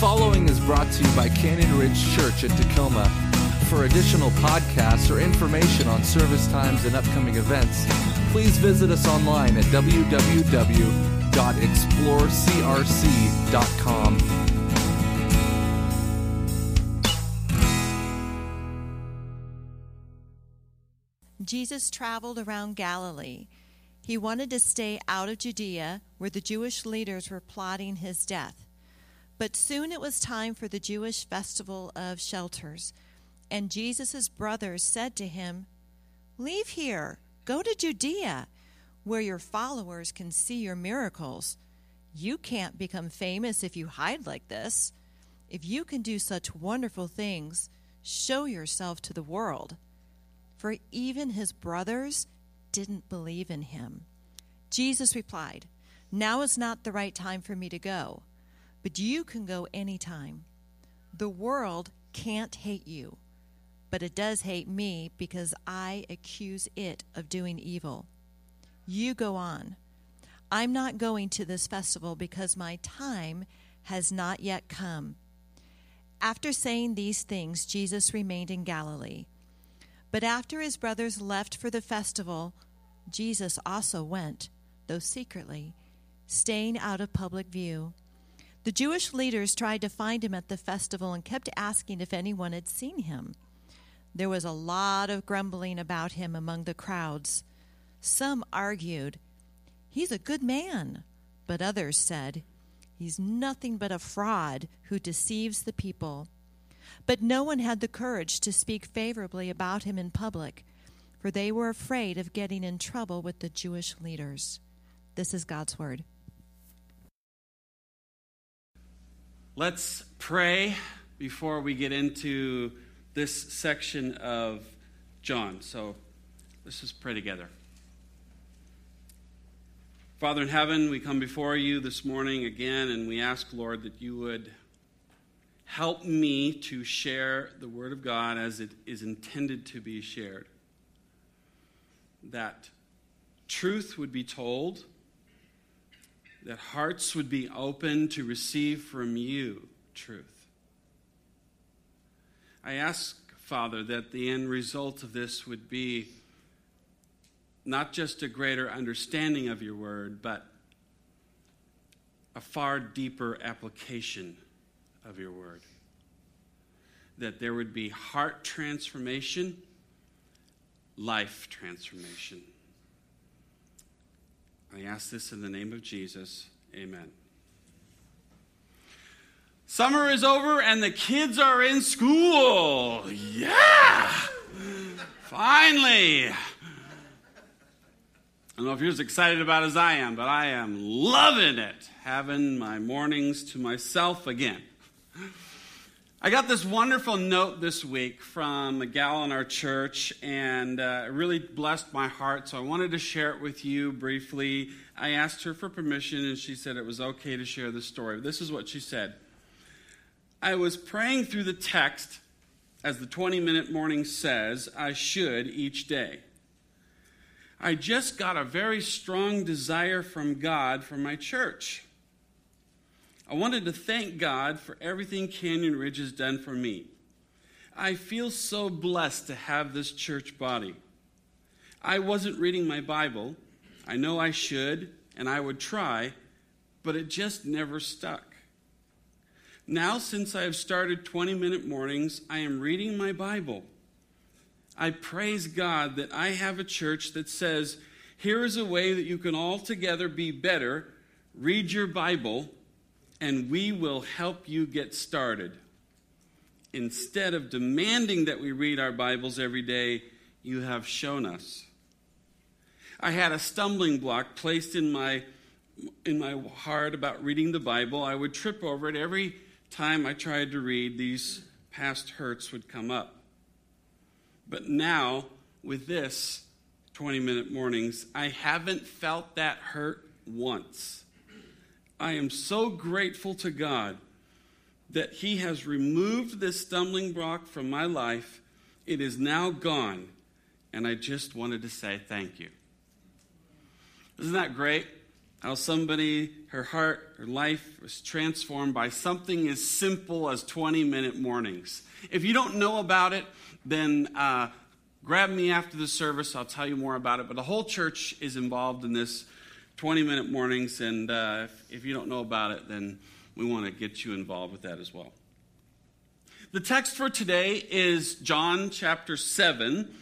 following is brought to you by Canyon Ridge Church at Tacoma. For additional podcasts or information on service times and upcoming events, please visit us online at www.explorecrc.com. Jesus traveled around Galilee. He wanted to stay out of Judea, where the Jewish leaders were plotting his death. But soon it was time for the Jewish festival of shelters, and Jesus' brothers said to him, Leave here, go to Judea, where your followers can see your miracles. You can't become famous if you hide like this. If you can do such wonderful things, show yourself to the world for even his brothers didn't believe in him. Jesus replied, Now is not the right time for me to go, but you can go any time. The world can't hate you, but it does hate me because I accuse it of doing evil. You go on. I'm not going to this festival because my time has not yet come. After saying these things, Jesus remained in Galilee. But after his brothers left for the festival, Jesus also went, though secretly, staying out of public view. The Jewish leaders tried to find him at the festival and kept asking if anyone had seen him. There was a lot of grumbling about him among the crowds. Some argued, He's a good man, but others said, He's nothing but a fraud who deceives the people. But no one had the courage to speak favorably about him in public, for they were afraid of getting in trouble with the Jewish leaders. This is God's word. Let's pray before we get into this section of John. So let's just pray together. Father in heaven, we come before you this morning again, and we ask, Lord, that you would help me to share the Word of God as it is intended to be shared. That truth would be told, that hearts would be open to receive from you truth. I ask, Father, that the end result of this would be not just a greater understanding of your word, but a far deeper application of your word. That there would be heart transformation, life transformation. I ask this in the name of Jesus. Amen. Summer is over and the kids are in school. Yeah! Finally! I don't know if you're as excited about it as I am, but I am loving it, having my mornings to myself again. I got this wonderful note this week from a gal in our church, and uh, it really blessed my heart, so I wanted to share it with you briefly. I asked her for permission, and she said it was okay to share the story. This is what she said I was praying through the text, as the 20 minute morning says, I should each day. I just got a very strong desire from God for my church. I wanted to thank God for everything Canyon Ridge has done for me. I feel so blessed to have this church body. I wasn't reading my Bible. I know I should, and I would try, but it just never stuck. Now, since I have started 20 minute mornings, I am reading my Bible. I praise God that I have a church that says, here is a way that you can all together be better. Read your Bible and we will help you get started. Instead of demanding that we read our Bibles every day, you have shown us. I had a stumbling block placed in my in my heart about reading the Bible. I would trip over it every time I tried to read. These past hurts would come up. But now, with this 20 minute mornings, I haven't felt that hurt once. I am so grateful to God that He has removed this stumbling block from my life. It is now gone, and I just wanted to say thank you. Isn't that great? how somebody, her heart, her life was transformed by something as simple as 20 minute mornings. If you don't know about it, then uh, grab me after the service. I'll tell you more about it. But the whole church is involved in this 20 minute mornings. And uh, if, if you don't know about it, then we want to get you involved with that as well. The text for today is John chapter 7.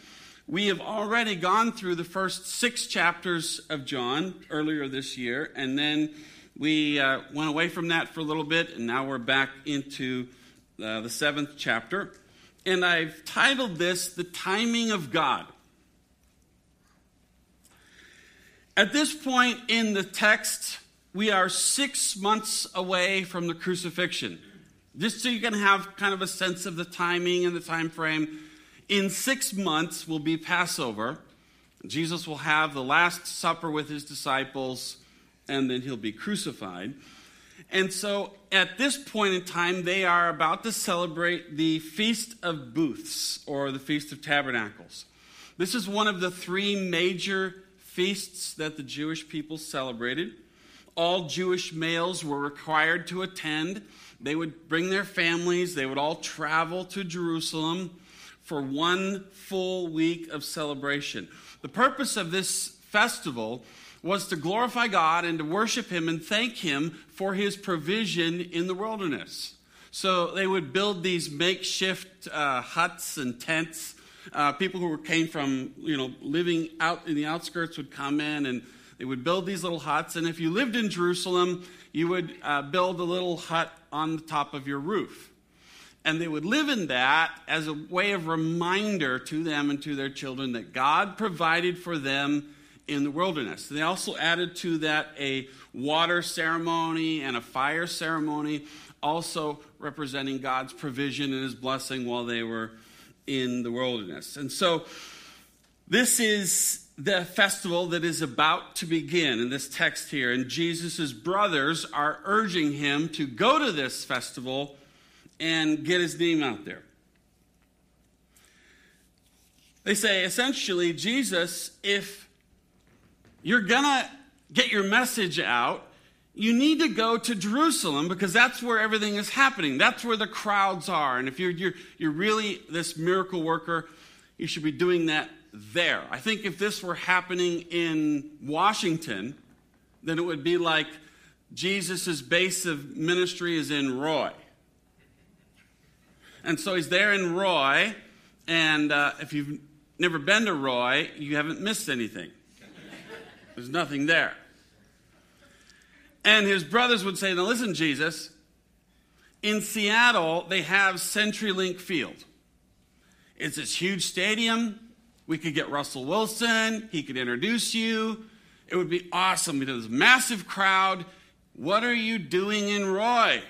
We have already gone through the first six chapters of John earlier this year, and then we uh, went away from that for a little bit, and now we're back into uh, the seventh chapter. And I've titled this The Timing of God. At this point in the text, we are six months away from the crucifixion. Just so you can have kind of a sense of the timing and the time frame in six months will be Passover. Jesus will have the Last Supper with his disciples, and then he'll be crucified. And so at this point in time, they are about to celebrate the Feast of Booths, or the Feast of Tabernacles. This is one of the three major feasts that the Jewish people celebrated. All Jewish males were required to attend. They would bring their families, they would all travel to Jerusalem for one full week of celebration. The purpose of this festival was to glorify God and to worship Him and thank Him for His provision in the wilderness. So they would build these makeshift uh, huts and tents. Uh, people who came from, you know, living out in the outskirts would come in and they would build these little huts. And if you lived in Jerusalem, you would uh, build a little hut on the top of your roof. And they would live in that as a way of reminder to them and to their children that God provided for them in the wilderness. They also added to that a water ceremony and a fire ceremony, also representing God's provision and his blessing while they were in the wilderness. And so this is the festival that is about to begin in this text here. And Jesus' brothers are urging him to go to this festival and get his name out there. They say essentially, Jesus, if you're going to get your message out, you need to go to Jerusalem because that's where everything is happening. That's where the crowds are. And if you're, you're, you're really this miracle worker, you should be doing that there. I think if this were happening in Washington, then it would be like Jesus' base of ministry is in Roy. And so he's there in Roy, and uh, if you've never been to Roy, you haven't missed anything. There's nothing there. And his brothers would say, Now listen, Jesus, in Seattle, they have CenturyLink Field. It's this huge stadium. We could get Russell Wilson, he could introduce you. It would be awesome. We have this massive crowd. What are you doing in Roy?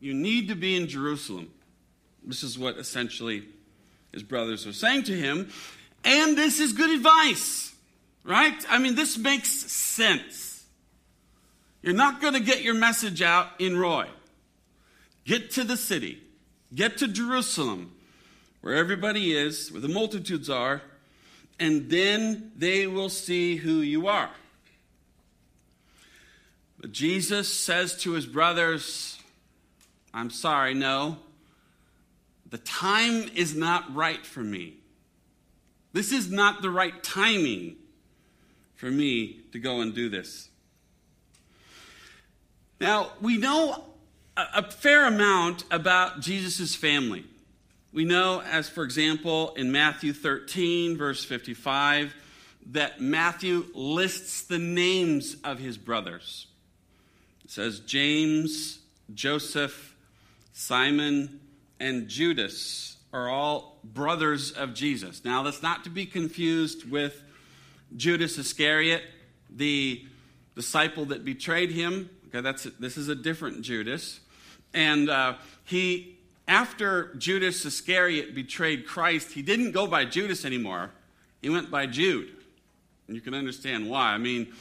You need to be in Jerusalem. This is what essentially his brothers are saying to him. And this is good advice, right? I mean, this makes sense. You're not going to get your message out in Roy. Get to the city, get to Jerusalem, where everybody is, where the multitudes are, and then they will see who you are. But Jesus says to his brothers, I'm sorry, no. The time is not right for me. This is not the right timing for me to go and do this. Now, we know a, fair amount about Jesus' family. We know, as for example, in Matthew 13, verse 55, that Matthew lists the names of his brothers. It says James, Joseph, Simon, and Judas are all brothers of Jesus. Now, that's not to be confused with Judas Iscariot, the disciple that betrayed him. Okay, that's this is a different Judas, and uh, he after Judas Iscariot betrayed Christ, he didn't go by Judas anymore. He went by Jude, and you can understand why. I mean,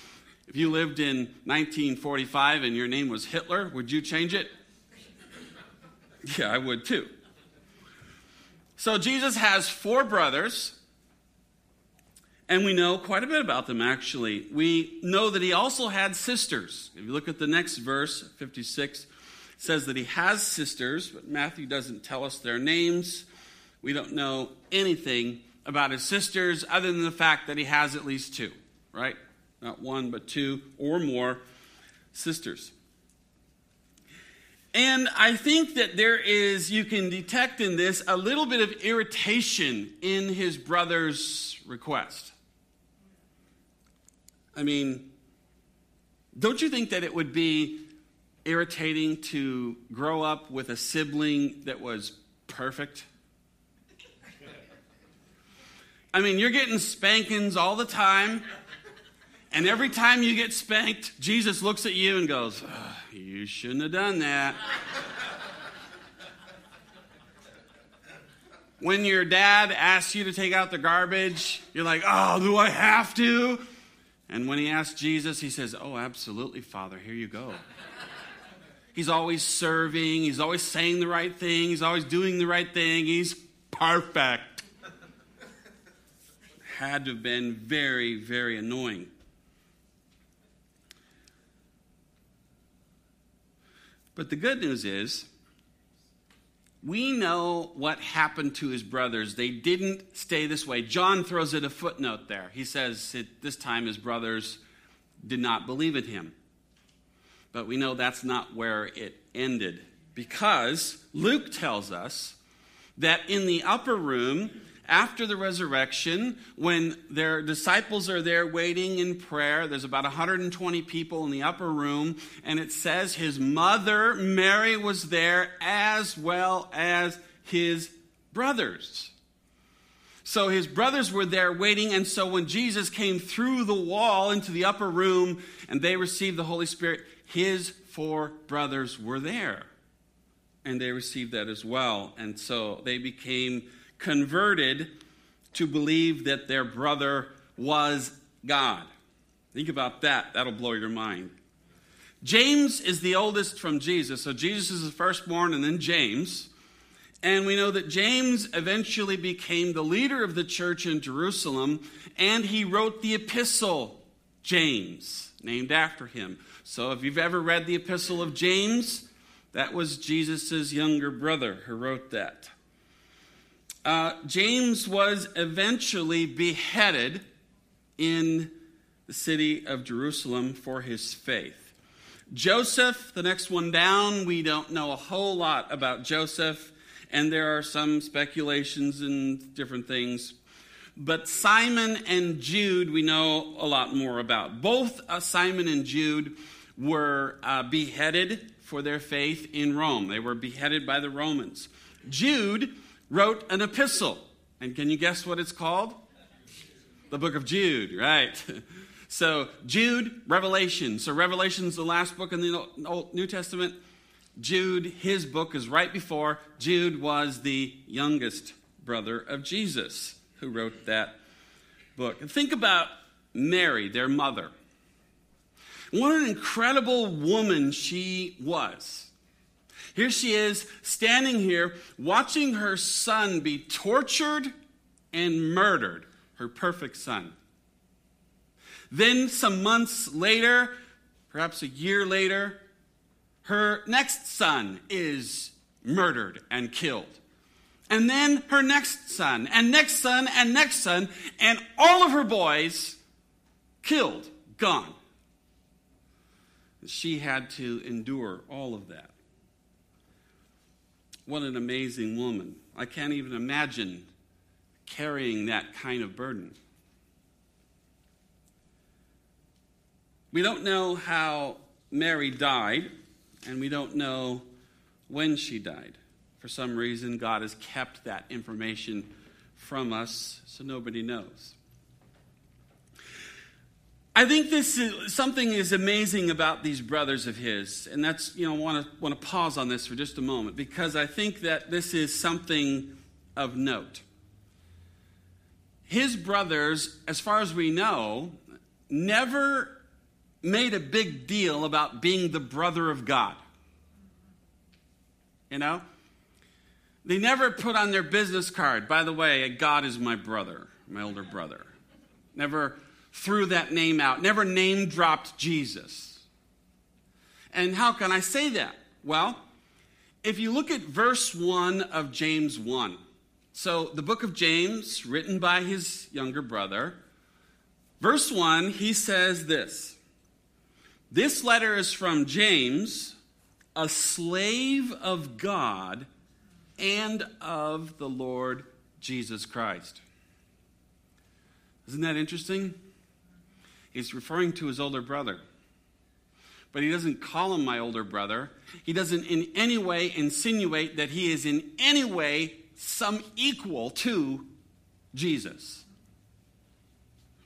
if you lived in 1945 and your name was Hitler, would you change it? Yeah, I would too. So Jesus has four brothers, And we know quite a bit about them, actually. We know that he also had sisters. If you look at the next verse, 56, it says that he has sisters, but Matthew doesn't tell us their names. We don't know anything about his sisters other than the fact that he has at least two, right? Not one, but two or more sisters. And I think that there is, you can detect in this a little bit of irritation in his brother's request. I mean, don't you think that it would be irritating to grow up with a sibling that was perfect? I mean, you're getting spankings all the time. And every time you get spanked, Jesus looks at you and goes, You shouldn't have done that. when your dad asks you to take out the garbage, you're like, Oh, do I have to? And when he asks Jesus, he says, Oh, absolutely, Father, here you go. He's always serving, he's always saying the right thing, he's always doing the right thing, he's perfect. Had to have been very, very annoying. But the good news is, we know what happened to his brothers. They didn't stay this way. John throws it a footnote there. He says this time his brothers did not believe in him. But we know that's not where it ended because Luke tells us that in the upper room, after the resurrection, when their disciples are there waiting in prayer, there's about 120 people in the upper room, and it says his mother, Mary, was there as well as his brothers. So his brothers were there waiting, and so when Jesus came through the wall into the upper room and they received the Holy Spirit, his four brothers were there. And they received that as well. And so they became converted to believe that their brother was God. Think about that. That'll blow your mind. James is the oldest from Jesus. So Jesus is the firstborn, and then James. And we know that James eventually became the leader of the church in Jerusalem, and he wrote the epistle, James, named after him. So if you've ever read the epistle of James, that was Jesus' younger brother who wrote that. Uh, James was eventually beheaded in the city of Jerusalem for his faith. Joseph, the next one down, we don't know a whole lot about Joseph, and there are some speculations and different things. But Simon and Jude, we know a lot more about. Both uh, Simon and Jude were uh, beheaded for their faith in Rome, they were beheaded by the Romans. Jude wrote an epistle. And can you guess what it's called? The book of Jude, right? So, Jude, Revelation. So, Revelation's the last book in the Old New Testament. Jude, his book is right before. Jude was the youngest brother of Jesus who wrote that book. And think about Mary, their mother. What an incredible woman she was. Here she is standing here watching her son be tortured and murdered, her perfect son. Then, some months later, perhaps a year later, her next son is murdered and killed. And then her next son, and next son, and next son, and all of her boys killed, gone. She had to endure all of that. What an amazing woman. I can't even imagine carrying that kind of burden. We don't know how Mary died, and we don't know when she died. For some reason, God has kept that information from us, so nobody knows. I think this is something is amazing about these brothers of his, and that's you know want to want to pause on this for just a moment because I think that this is something of note. His brothers, as far as we know, never made a big deal about being the brother of God. You know? They never put on their business card, by the way, God is my brother, my older brother. never threw that name out, never name dropped Jesus. And how can I say that? Well, if you look at verse 1 of James 1, so the book of James, written by his younger brother, verse 1, he says this This letter is from James, a slave of God and of the Lord Jesus Christ. Isn't that interesting? He's referring to his older brother. But he doesn't call him my older brother. He doesn't in any way insinuate that he is in any way some equal to Jesus.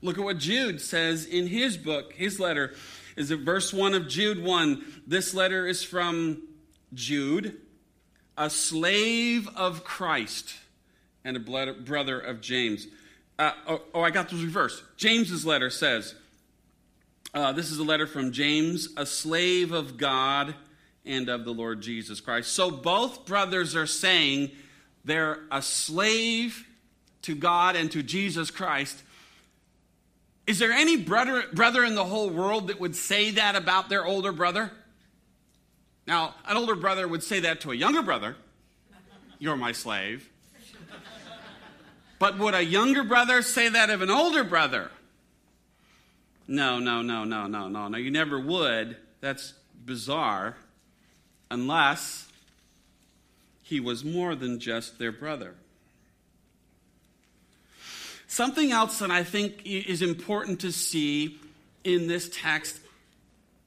Look at what Jude says in his book, his letter. Is it verse 1 of Jude 1? This letter is from Jude, a slave of Christ and a brother of James. Uh, oh, oh, I got this reversed. James's letter says, uh, this is a letter from James, a slave of God and of the Lord Jesus Christ. So both brothers are saying they're a slave to God and to Jesus Christ. Is there any brother, brother in the whole world that would say that about their older brother? Now, an older brother would say that to a younger brother You're my slave. But would a younger brother say that of an older brother? No, no, no, no, no, no, no. You never would. That's bizarre. Unless he was more than just their brother. Something else that I think is important to see in this text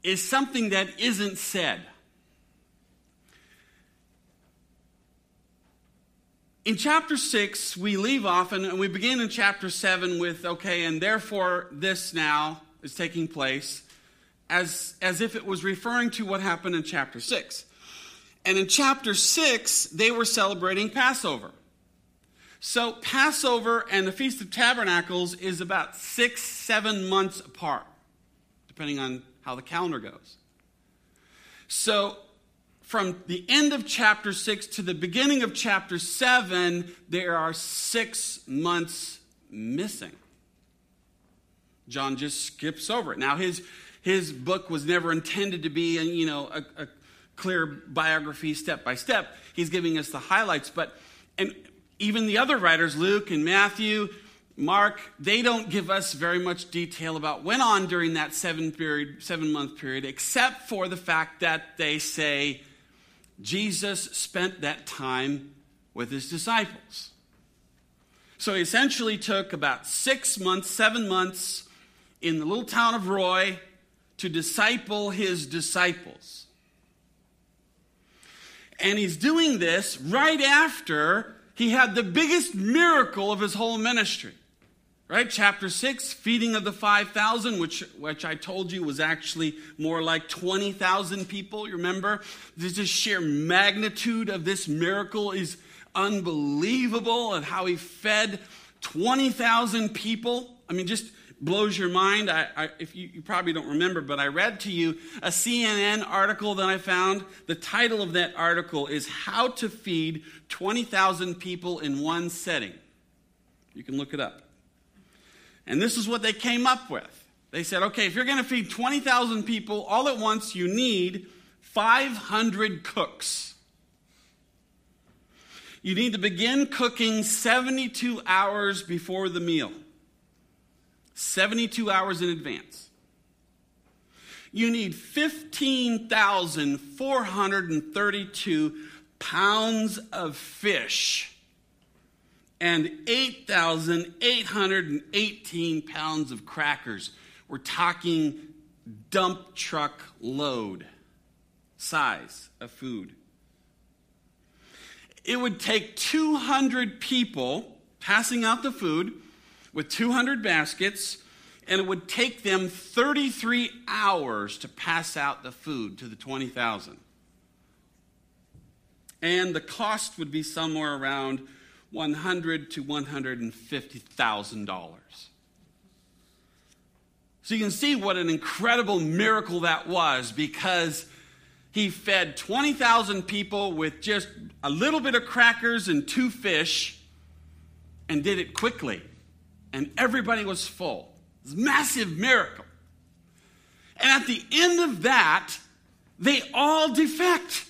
is something that isn't said. In chapter 6, we leave off and we begin in chapter 7 with, okay, and therefore this now is taking place, as, as if it was referring to what happened in chapter 6. And in chapter 6, they were celebrating Passover. So, Passover and the Feast of Tabernacles is about six, seven months apart, depending on how the calendar goes. So, from the end of chapter 6 to the beginning of chapter 7, there are six months missing. John just skips over it. Now, his, his book was never intended to be, you know, a, a clear biography step by step. He's giving us the highlights. But, and even the other writers, Luke and Matthew, Mark, they don't give us very much detail about what went on during that seven period, seven month period, except for the fact that they say Jesus spent that time with his disciples. So he essentially took about six months, seven months in the little town of Roy to disciple his disciples. And he's doing this right after he had the biggest miracle of his whole ministry. Right? Chapter 6, feeding of the 5,000, which, which I told you was actually more like 20,000 people. You remember? The just sheer magnitude of this miracle is unbelievable and how he fed 20,000 people. I mean, just blows your mind. I, I, if you, you probably don't remember, but I read to you a CNN article that I found. The title of that article is How to Feed 20,000 People in One Setting. You can look it up. And this is what they came up with. They said, okay, if you're going to feed 20,000 people all at once, you need 500 cooks. You need to begin cooking 72 hours before the meal, 72 hours in advance. You need 15,432 pounds of fish and 8,818 pounds of crackers. We're talking dump truck load size of food. It would take 200 people passing out the food with 200 baskets, and it would take them 33 hours to pass out the food to the 20,000. And the cost would be somewhere around 100 to 150,000 dollars. So you can see what an incredible miracle that was because he fed 20,000 people with just a little bit of crackers and two fish and did it quickly. And everybody was full. This massive miracle. And at the end of that, they all defect.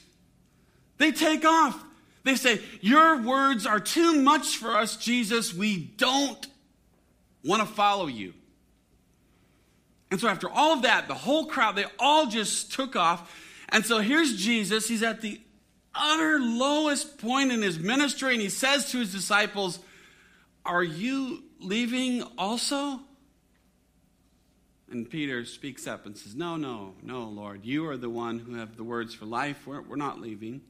They take off. They say, Your words are too much for us, Jesus. We don't want to follow you. And so, after all of that, the whole crowd, they all just took off. And so, here's Jesus. He's at the utter lowest point in his ministry, and he says to his disciples, Are you leaving also? And Peter speaks up and says, No, no, no, Lord. You are the one who have the words for life. We're, we're not leaving.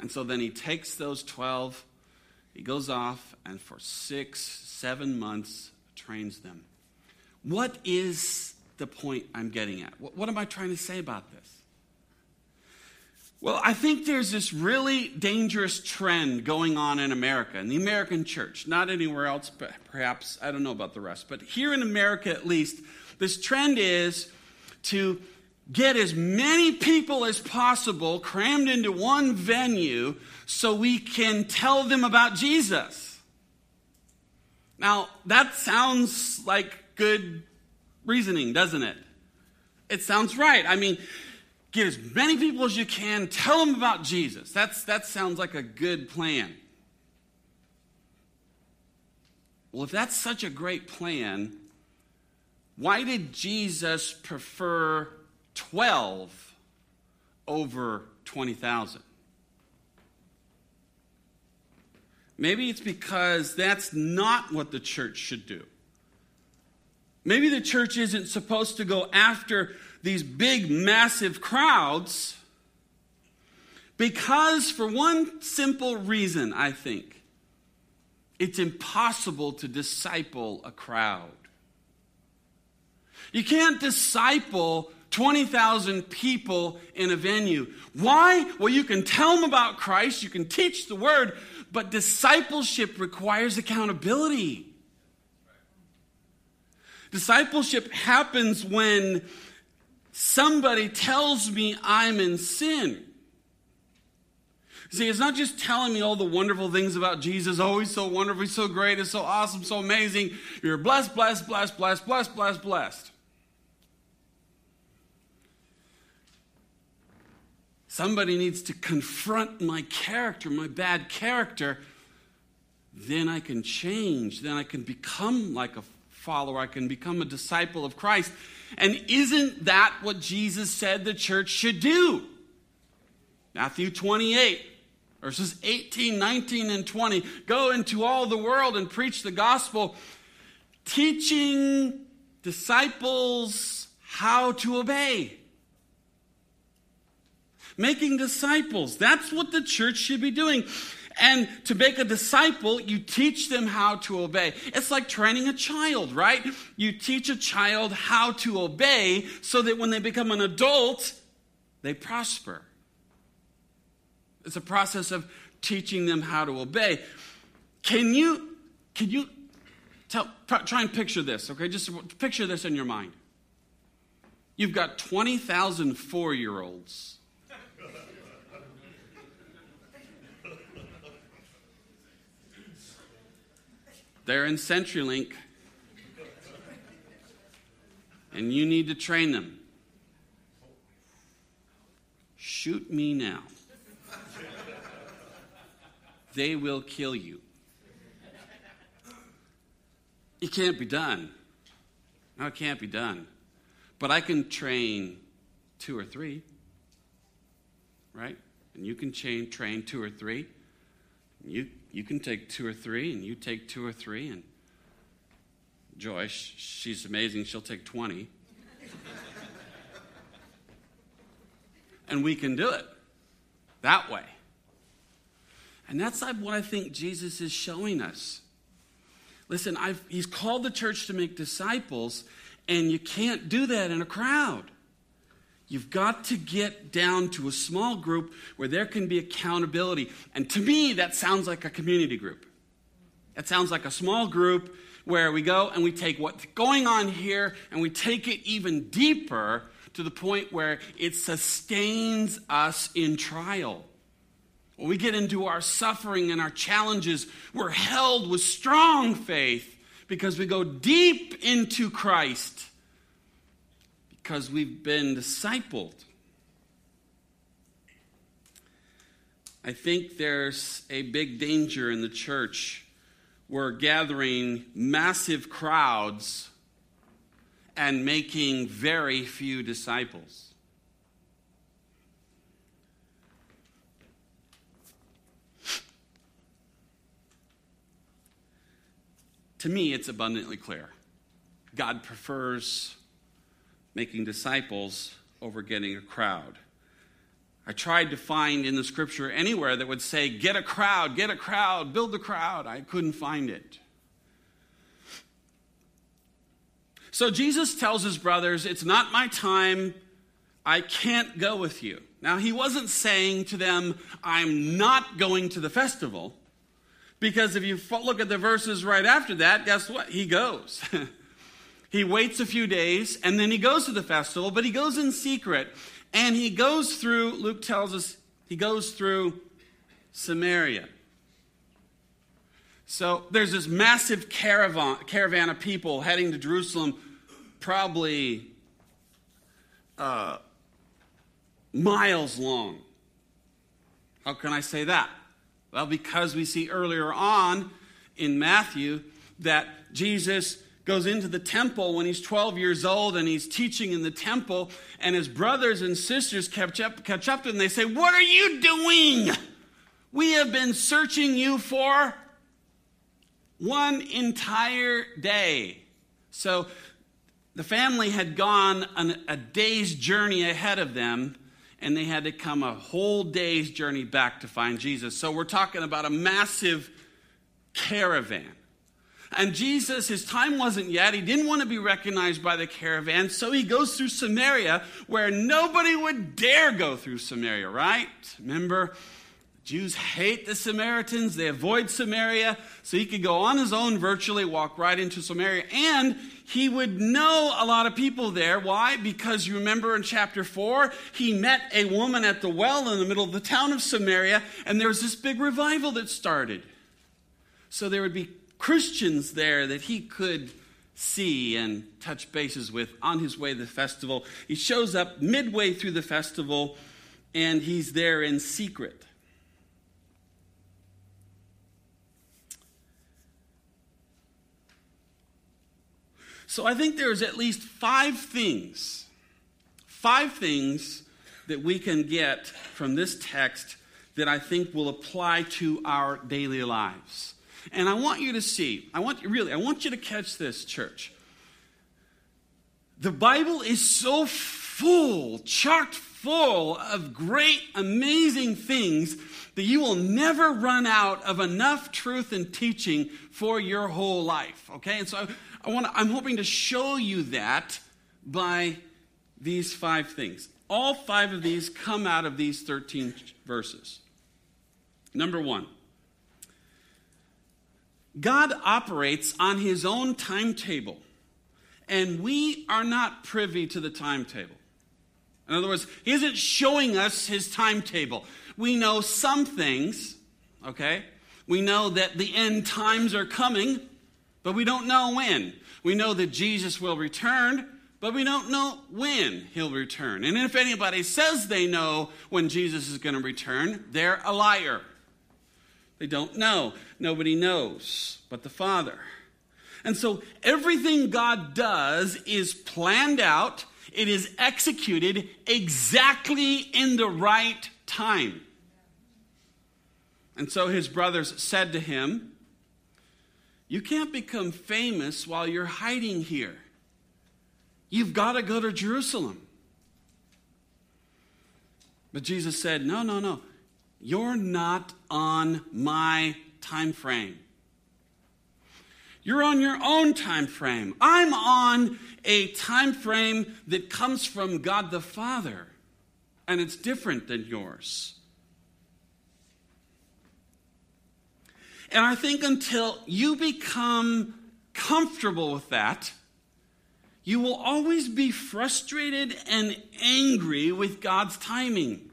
And so then he takes those 12, he goes off, and for six, seven months, trains them. What is the point I'm getting at? What, what am I trying to say about this? Well, I think there's this really dangerous trend going on in America, in the American church, not anywhere else, but perhaps, I don't know about the rest, but here in America at least, this trend is to get as many people as possible crammed into one venue so we can tell them about Jesus. Now, that sounds like good reasoning, doesn't it? It sounds right. I mean, get as many people as you can, tell them about Jesus. That's, that sounds like a good plan. Well, if that's such a great plan, why did Jesus prefer 12 over 20,000. Maybe it's because that's not what the church should do. Maybe the church isn't supposed to go after these big, massive crowds because, for one simple reason, I think, it's impossible to disciple a crowd. You can't disciple 20,000 people in a venue. Why? Well, you can tell them about Christ, you can teach the word, but discipleship requires accountability. Discipleship happens when somebody tells me I'm in sin. See, it's not just telling me all the wonderful things about Jesus. Oh, he's so wonderful, he's so great, he's so awesome, so amazing. You're blessed, blessed, blessed, blessed, blessed, blessed, blessed. Somebody needs to confront my character, my bad character. Then I can change. Then I can become like a follower. I can become a disciple of Christ. And isn't that what Jesus said the church should do? Matthew 28, verses 18, 19, and 20. Go into all the world and preach the gospel, teaching disciples how to obey making disciples. That's what the church should be doing. And to make a disciple, you teach them how to obey. It's like training a child, right? You teach a child how to obey so that when they become an adult, they prosper. It's a process of teaching them how to obey. Can you can you tell try and picture this, okay? Just picture this in your mind. You've got 20,000 four-year-olds They're in CenturyLink. And you need to train them. Shoot me now. They will kill you. It can't be done. No, it can't be done. But I can train two or three, right? And you can train, train two or three. You you can take two or three, and you take two or three, and Joyce, she's amazing, she'll take 20. and we can do it that way. And that's what I think Jesus is showing us. Listen, I've, he's called the church to make disciples, and you can't do that in a crowd. You've got to get down to a small group where there can be accountability. And to me, that sounds like a community group. That sounds like a small group where we go and we take what's going on here and we take it even deeper to the point where it sustains us in trial. When we get into our suffering and our challenges, we're held with strong faith because we go deep into Christ because we've been discipled. I think there's a big danger in the church. We're gathering massive crowds and making very few disciples. To me, it's abundantly clear. God prefers making disciples over getting a crowd. I tried to find in the scripture anywhere that would say, get a crowd, get a crowd, build a crowd. I couldn't find it. So Jesus tells his brothers, It's not my time. I can't go with you. Now, he wasn't saying to them, I'm not going to the festival. Because if you look at the verses right after that, guess what? He goes. he waits a few days and then he goes to the festival, but he goes in secret. And he goes through, Luke tells us, he goes through Samaria. So there's this massive caravan, caravan of people heading to Jerusalem, probably uh, miles long. How can I say that? Well, because we see earlier on in Matthew that Jesus goes into the temple when he's 12 years old and he's teaching in the temple, and his brothers and sisters catch up, catch up to him. They say, What are you doing? We have been searching you for one entire day. So the family had gone an, a day's journey ahead of them and they had to come a whole day's journey back to find Jesus. So we're talking about a massive caravan. And Jesus, his time wasn't yet. He didn't want to be recognized by the caravan, so he goes through Samaria where nobody would dare go through Samaria, right? Remember, Jews hate the Samaritans. They avoid Samaria. So he could go on his own virtually, walk right into Samaria. And he would know a lot of people there. Why? Because you remember in chapter 4, he met a woman at the well in the middle of the town of Samaria, and there was this big revival that started. So there would be Christians there that he could see and touch bases with on his way to the festival. He shows up midway through the festival, and he's there in secret. So I think there's at least five things, five things that we can get from this text that I think will apply to our daily lives. And I want you to see, I want really, I want you to catch this, church. The Bible is so full, chock full of great, amazing things that you will never run out of enough truth and teaching for your whole life. Okay? And so I want I'm hoping to show you that by these five things. All five of these come out of these 13 verses. Number one, God operates on his own timetable, and we are not privy to the timetable. In other words, he isn't showing us his timetable. We know some things, okay? We know that the end times are coming, but we don't know when. We know that Jesus will return, but we don't know when he'll return. And if anybody says they know when Jesus is going to return, they're a liar. They don't know. Nobody knows but the Father. And so everything God does is planned out, it is executed exactly in the right time. And so his brothers said to him, you can't become famous while you're hiding here. You've got to go to Jerusalem. But Jesus said, No, no, no. You're not on my time frame. You're on your own time frame. I'm on a time frame that comes from God the Father, and it's different than yours. And I think until you become comfortable with that, you will always be frustrated and angry with God's timing.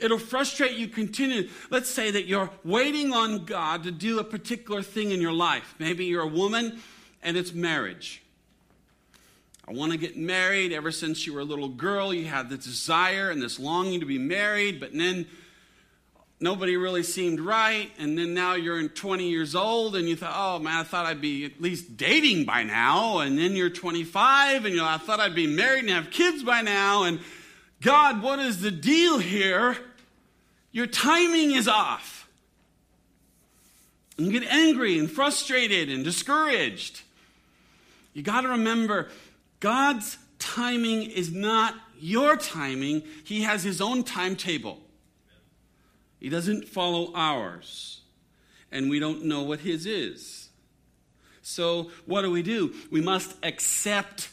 It'll frustrate you continually. Let's say that you're waiting on God to do a particular thing in your life. Maybe you're a woman and it's marriage. I want to get married. Ever since you were a little girl, you had this desire and this longing to be married, but then nobody really seemed right. And then now you're in 20 years old and you thought, oh man, I thought I'd be at least dating by now. And then you're 25 and you know, I thought I'd be married and have kids by now. And God, what is the deal here? Your timing is off. You get angry and frustrated and discouraged. You got to remember God's timing is not your timing, He has His own timetable. He doesn't follow ours, and we don't know what His is. So, what do we do? We must accept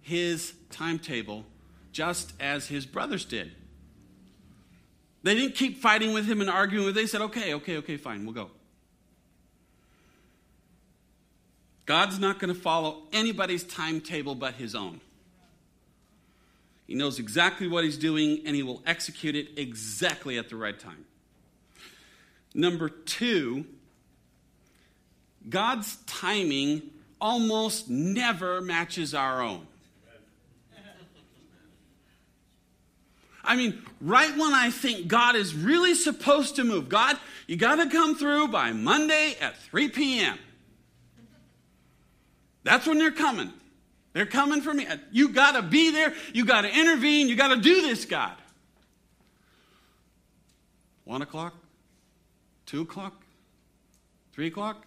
His timetable just as His brothers did. They didn't keep fighting with him and arguing with him. They said, okay, okay, okay, fine, we'll go. God's not going to follow anybody's timetable but his own. He knows exactly what he's doing and he will execute it exactly at the right time. Number two, God's timing almost never matches our own. I mean, right when I think God is really supposed to move, God, you got to come through by Monday at 3 p.m. That's when they're coming. They're coming for me. You got to be there. You got to intervene. You got to do this, God. One o'clock, two o'clock, three o'clock,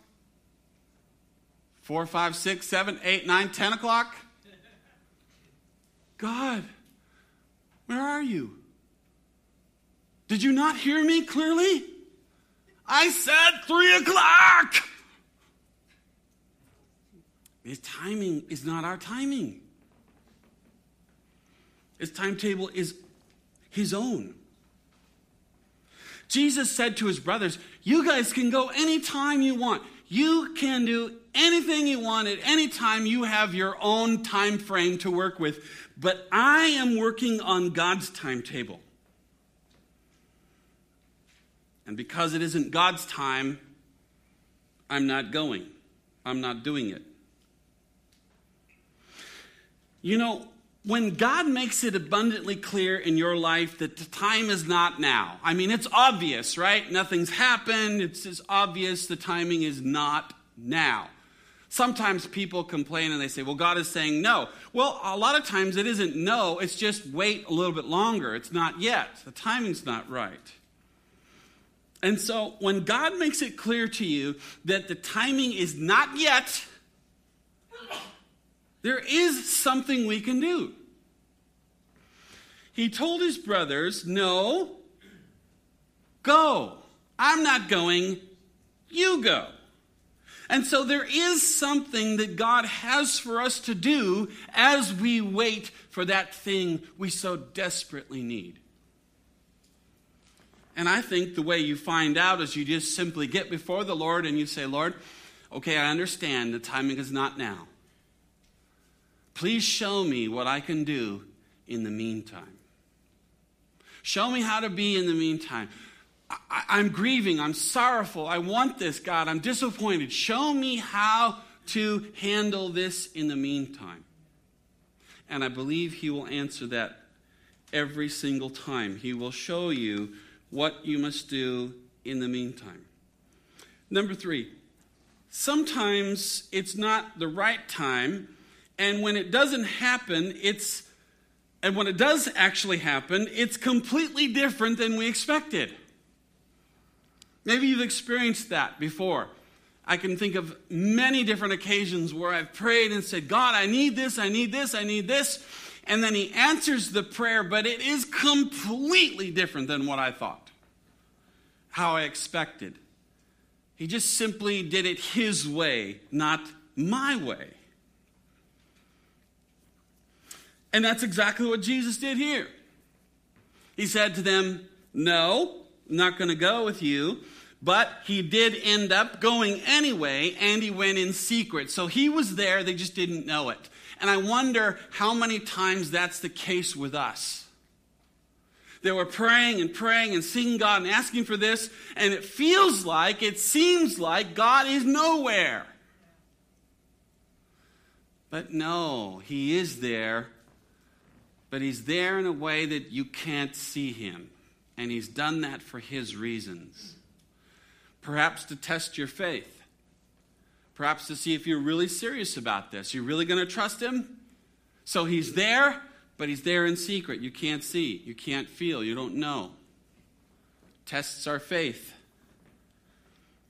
four, five, six, seven, eight, nine, ten o'clock. God, where are you? Did you not hear me clearly? I said three o'clock. His timing is not our timing. His timetable is his own. Jesus said to his brothers, You guys can go anytime you want. You can do anything you want at any time. You have your own time frame to work with. But I am working on God's timetable. And because it isn't God's time, I'm not going. I'm not doing it. You know, when God makes it abundantly clear in your life that the time is not now, I mean, it's obvious, right? Nothing's happened. It's just obvious the timing is not now. Sometimes people complain and they say, well, God is saying no. Well, a lot of times it isn't no, it's just wait a little bit longer. It's not yet. The timing's not right. And so when God makes it clear to you that the timing is not yet, there is something we can do. He told his brothers, No, go. I'm not going, you go. And so there is something that God has for us to do as we wait for that thing we so desperately need. And I think the way you find out is you just simply get before the Lord and you say, Lord, okay, I understand the timing is not now. Please show me what I can do in the meantime. Show me how to be in the meantime. I, am grieving. I'm sorrowful. I want this, God. I'm disappointed. Show me how to handle this in the meantime. And I believe He will answer that every single time. He will show you what you must do in the meantime. Number three, sometimes it's not the right time and when it doesn't happen, it's, and when it does actually happen, it's completely different than we expected. Maybe you've experienced that before. I can think of many different occasions where I've prayed and said, God, I need this, I need this, I need this. And then He answers the prayer, but it is completely different than what I thought, how I expected. He just simply did it His way, not my way. And that's exactly what Jesus did here. He said to them, No, I'm not going to go with you. But he did end up going anyway, and he went in secret. So he was there, they just didn't know it. And I wonder how many times that's the case with us. They were praying and praying and seeking God and asking for this, and it feels like, it seems like God is nowhere. But no, He is there, but He's there in a way that you can't see Him. And He's done that for His reasons. Perhaps to test your faith, perhaps to see if you're really serious about this. You're really going to trust Him? So He's there, but He's there in secret. You can't see, you can't feel, you don't know. Tests our faith,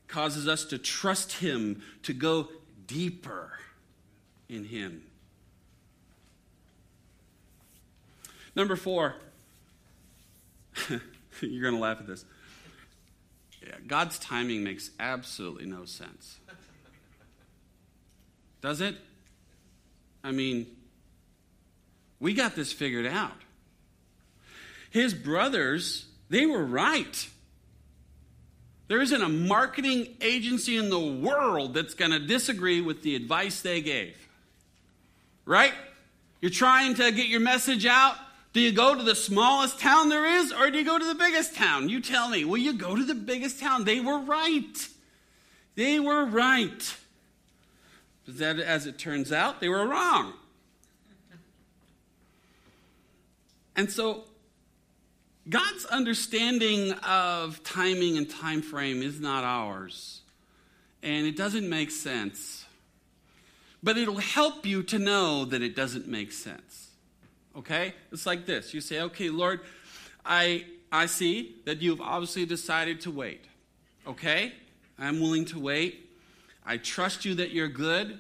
causes us to trust Him, to go deeper in Him. Number four, you're going to laugh at this. Yeah, God's timing makes absolutely no sense. Does it? I mean, we got this figured out. His brothers, they were right. There isn't a marketing agency in the world that's going to disagree with the advice they gave. Right? You're trying to get your message out. Do you go to the smallest town there is, or do you go to the biggest town? You tell me. Will you go to the biggest town. They were right. They were right. But that, as it turns out, they were wrong. And so God's understanding of timing and time frame is not ours. And it doesn't make sense. But it'll help you to know that it doesn't make sense. Okay? It's like this. You say, "Okay, Lord, I I see that you've obviously decided to wait. Okay? I'm willing to wait. I trust you that you're good.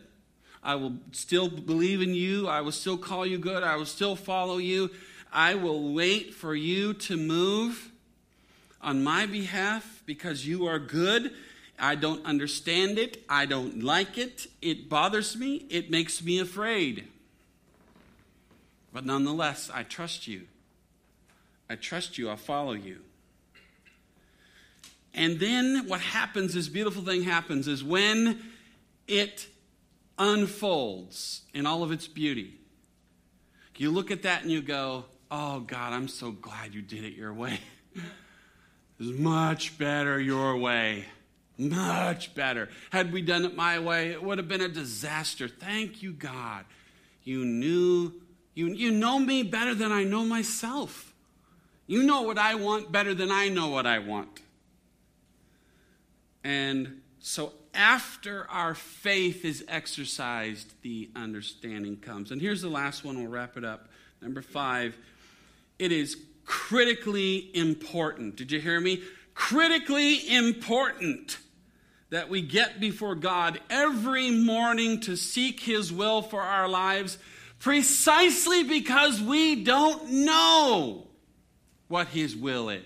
I will still believe in you. I will still call you good. I will still follow you. I will wait for you to move on my behalf because you are good. I don't understand it. I don't like it. It bothers me. It makes me afraid. But nonetheless, I trust you. I trust you. I'll follow you. And then what happens, this beautiful thing happens, is when it unfolds in all of its beauty, you look at that and you go, Oh, God, I'm so glad you did it your way. It's much better your way. Much better. Had we done it my way, it would have been a disaster. Thank you, God. You knew, you, you know me better than I know myself. You know what I want better than I know what I want. And so after our faith is exercised, the understanding comes. And here's the last one, we'll wrap it up. Number five, it is critically important. Did you hear me? Critically important that we get before God every morning to seek His will for our lives precisely because we don't know what His will is.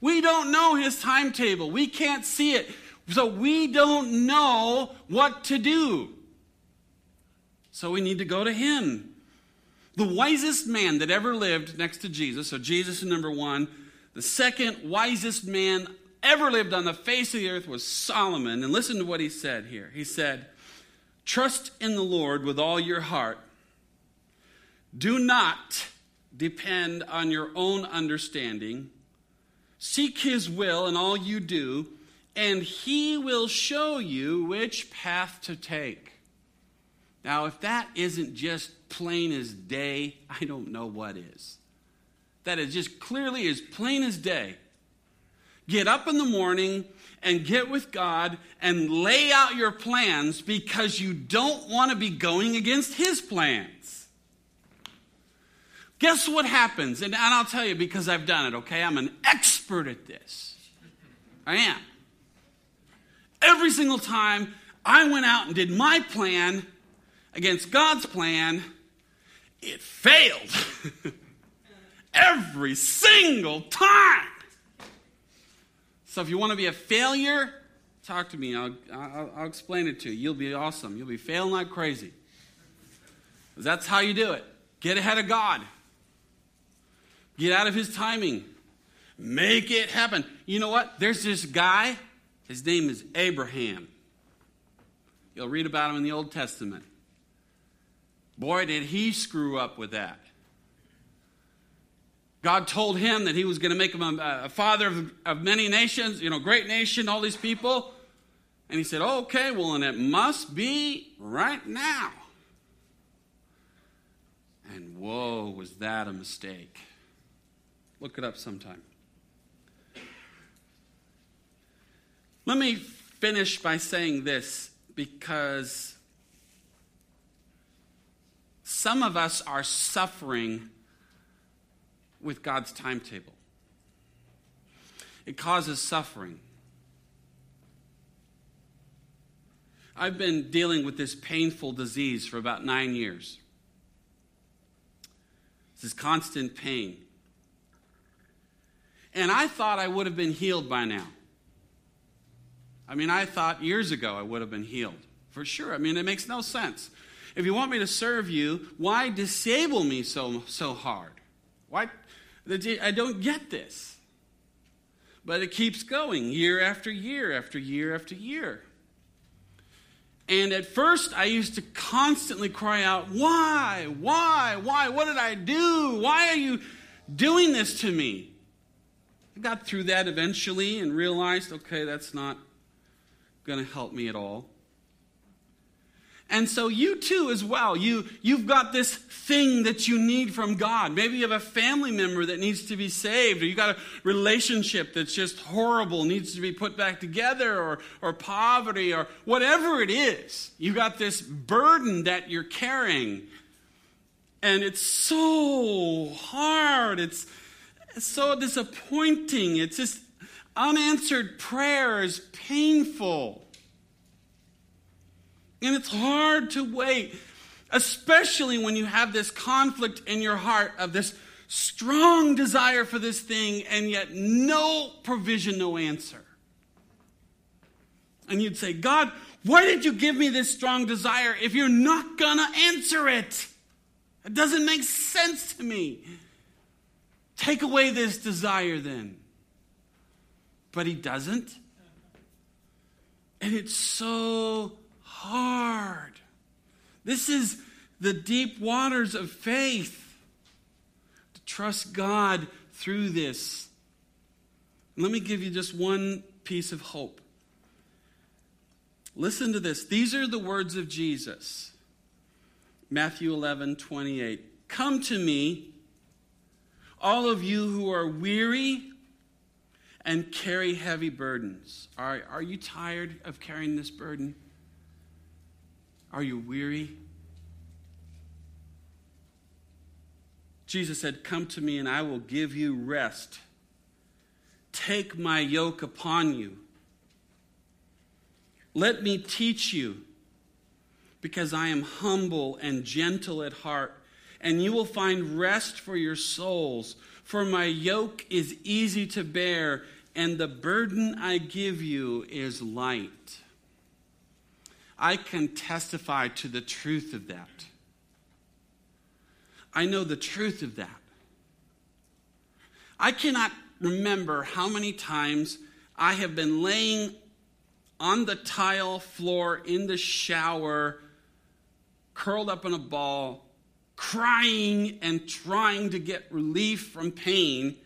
We don't know His timetable, we can't see it, so we don't know what to do. So we need to go to Him. The wisest man that ever lived next to Jesus, so Jesus is number one. The second wisest man ever lived on the face of the earth was Solomon. And listen to what he said here. He said, Trust in the Lord with all your heart. Do not depend on your own understanding. Seek his will in all you do, and he will show you which path to take. Now, if that isn't just plain as day, I don't know what is. That is just clearly as plain as day. Get up in the morning and get with God and lay out your plans because you don't want to be going against His plans. Guess what happens? And, I'll tell you because I've done it, okay? I'm an expert at this. I am. Every single time I went out and did my plan against God's plan, it failed. Every single time. So if you want to be a failure, talk to me. I'll, I'll, I'll explain it to you. You'll be awesome. You'll be failing like crazy. That's how you do it. Get ahead of God. Get out of his timing. Make it happen. You know what? There's this guy. His name is Abraham. You'll read about him in the Old Testament. Boy, did he screw up with that. God told him that he was going to make him a, a father of, of, many nations, you know, great nation, all these people. And he said, okay, well, and it must be right now. And whoa, was that a mistake? Look it up sometime. Let me finish by saying this because some of us are suffering with God's timetable. It causes suffering. I've been dealing with this painful disease for about nine years. This is constant pain. And I thought I would have been healed by now. I mean, I thought years ago I would have been healed. For sure. I mean, it makes no sense. If you want me to serve you, why disable me so, so hard? Why? I don't get this. But it keeps going year after year after year after year. And at first, I used to constantly cry out, Why? Why? Why? What did I do? Why are you doing this to me? I got through that eventually and realized, okay, that's not going to help me at all. And so you too as well, you, you've got this thing that you need from God. Maybe you have a family member that needs to be saved, or you got a relationship that's just horrible, needs to be put back together, or, or poverty, or whatever it is. You've got this burden that you're carrying. And it's so hard. It's, it's so disappointing. It's just unanswered prayers, painful. And it's hard to wait, especially when you have this conflict in your heart of this strong desire for this thing and yet no provision, no answer. And you'd say, God, why did you give me this strong desire if you're not going to answer it? It doesn't make sense to me. Take away this desire then. But he doesn't. And it's so hard. This is the deep waters of faith to trust God through this. Let me give you just one piece of hope. Listen to this. These are the words of Jesus. Matthew 11, 28. Come to me, all of you who are weary and carry heavy burdens. Are, are you tired of carrying this burden? Are you weary? Jesus said, Come to me and I will give you rest. Take my yoke upon you. Let me teach you, because I am humble and gentle at heart, and you will find rest for your souls. For my yoke is easy to bear, and the burden I give you is light. I can testify to the truth of that. I know the truth of that. I cannot remember how many times I have been laying on the tile floor in the shower, curled up in a ball, crying and trying to get relief from pain.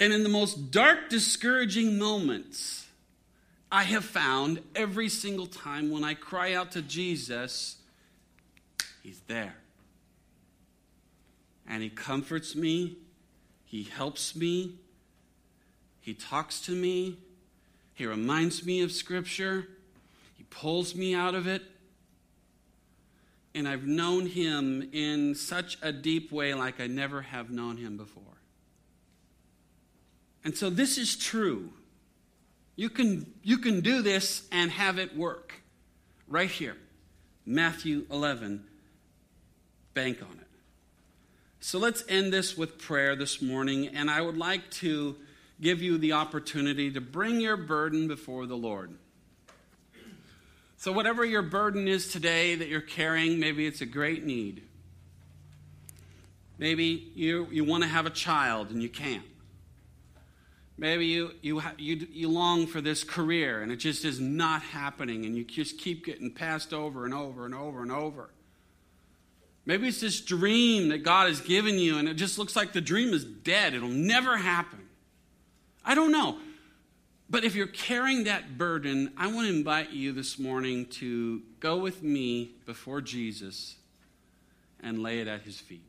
And in the most dark, discouraging moments, I have found every single time when I cry out to Jesus, He's there. And He comforts me, He helps me, He talks to me, He reminds me of Scripture, He pulls me out of it. And I've known Him in such a deep way like I never have known Him before. And so this is true. You can, you can do this and have it work. Right here. Matthew 11. Bank on it. So let's end this with prayer this morning, and I would like to give you the opportunity to bring your burden before the Lord. So, whatever your burden is today that you're carrying, maybe it's a great need. Maybe you, you want to have a child and you can't. Maybe you, you, you, you long for this career and it just is not happening and you just keep getting passed over and over and over and over. Maybe it's this dream that God has given you, and it just looks like the dream is dead. It'll never happen. I don't know. But if you're carrying that burden, I want to invite you this morning to go with me before Jesus and lay it at his feet.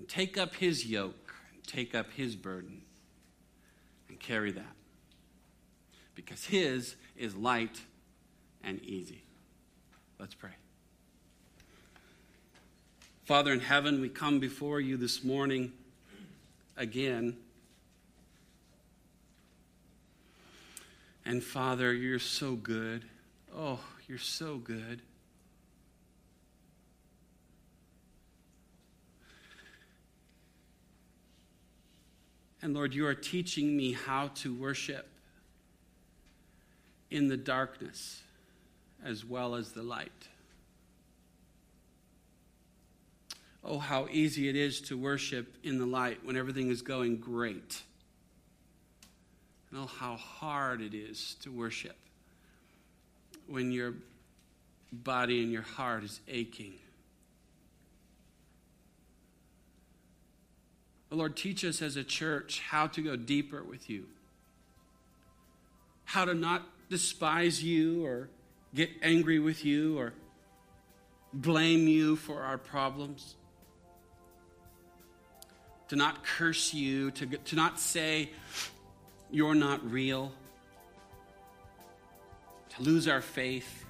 And take up his yoke, take up his burden, and carry that. Because his is light and easy. Let's pray. Father in heaven, we come before you this morning again And Father, you're so good. Oh, you're so good. And Lord, you are teaching me how to worship in the darkness as well as the light. Oh, how easy it is to worship in the light when everything is going great Oh, how hard it is to worship when your body and your heart is aching. Lord, teach us as a church how to go deeper with you, how to not despise you or get angry with you or blame you for our problems, to not curse you, to, to not say, you're not real, to lose our faith.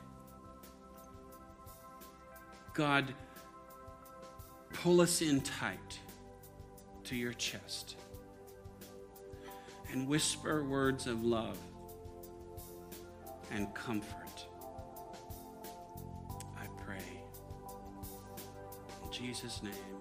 God, pull us in tight to your chest and whisper words of love and comfort. I pray. In Jesus' name.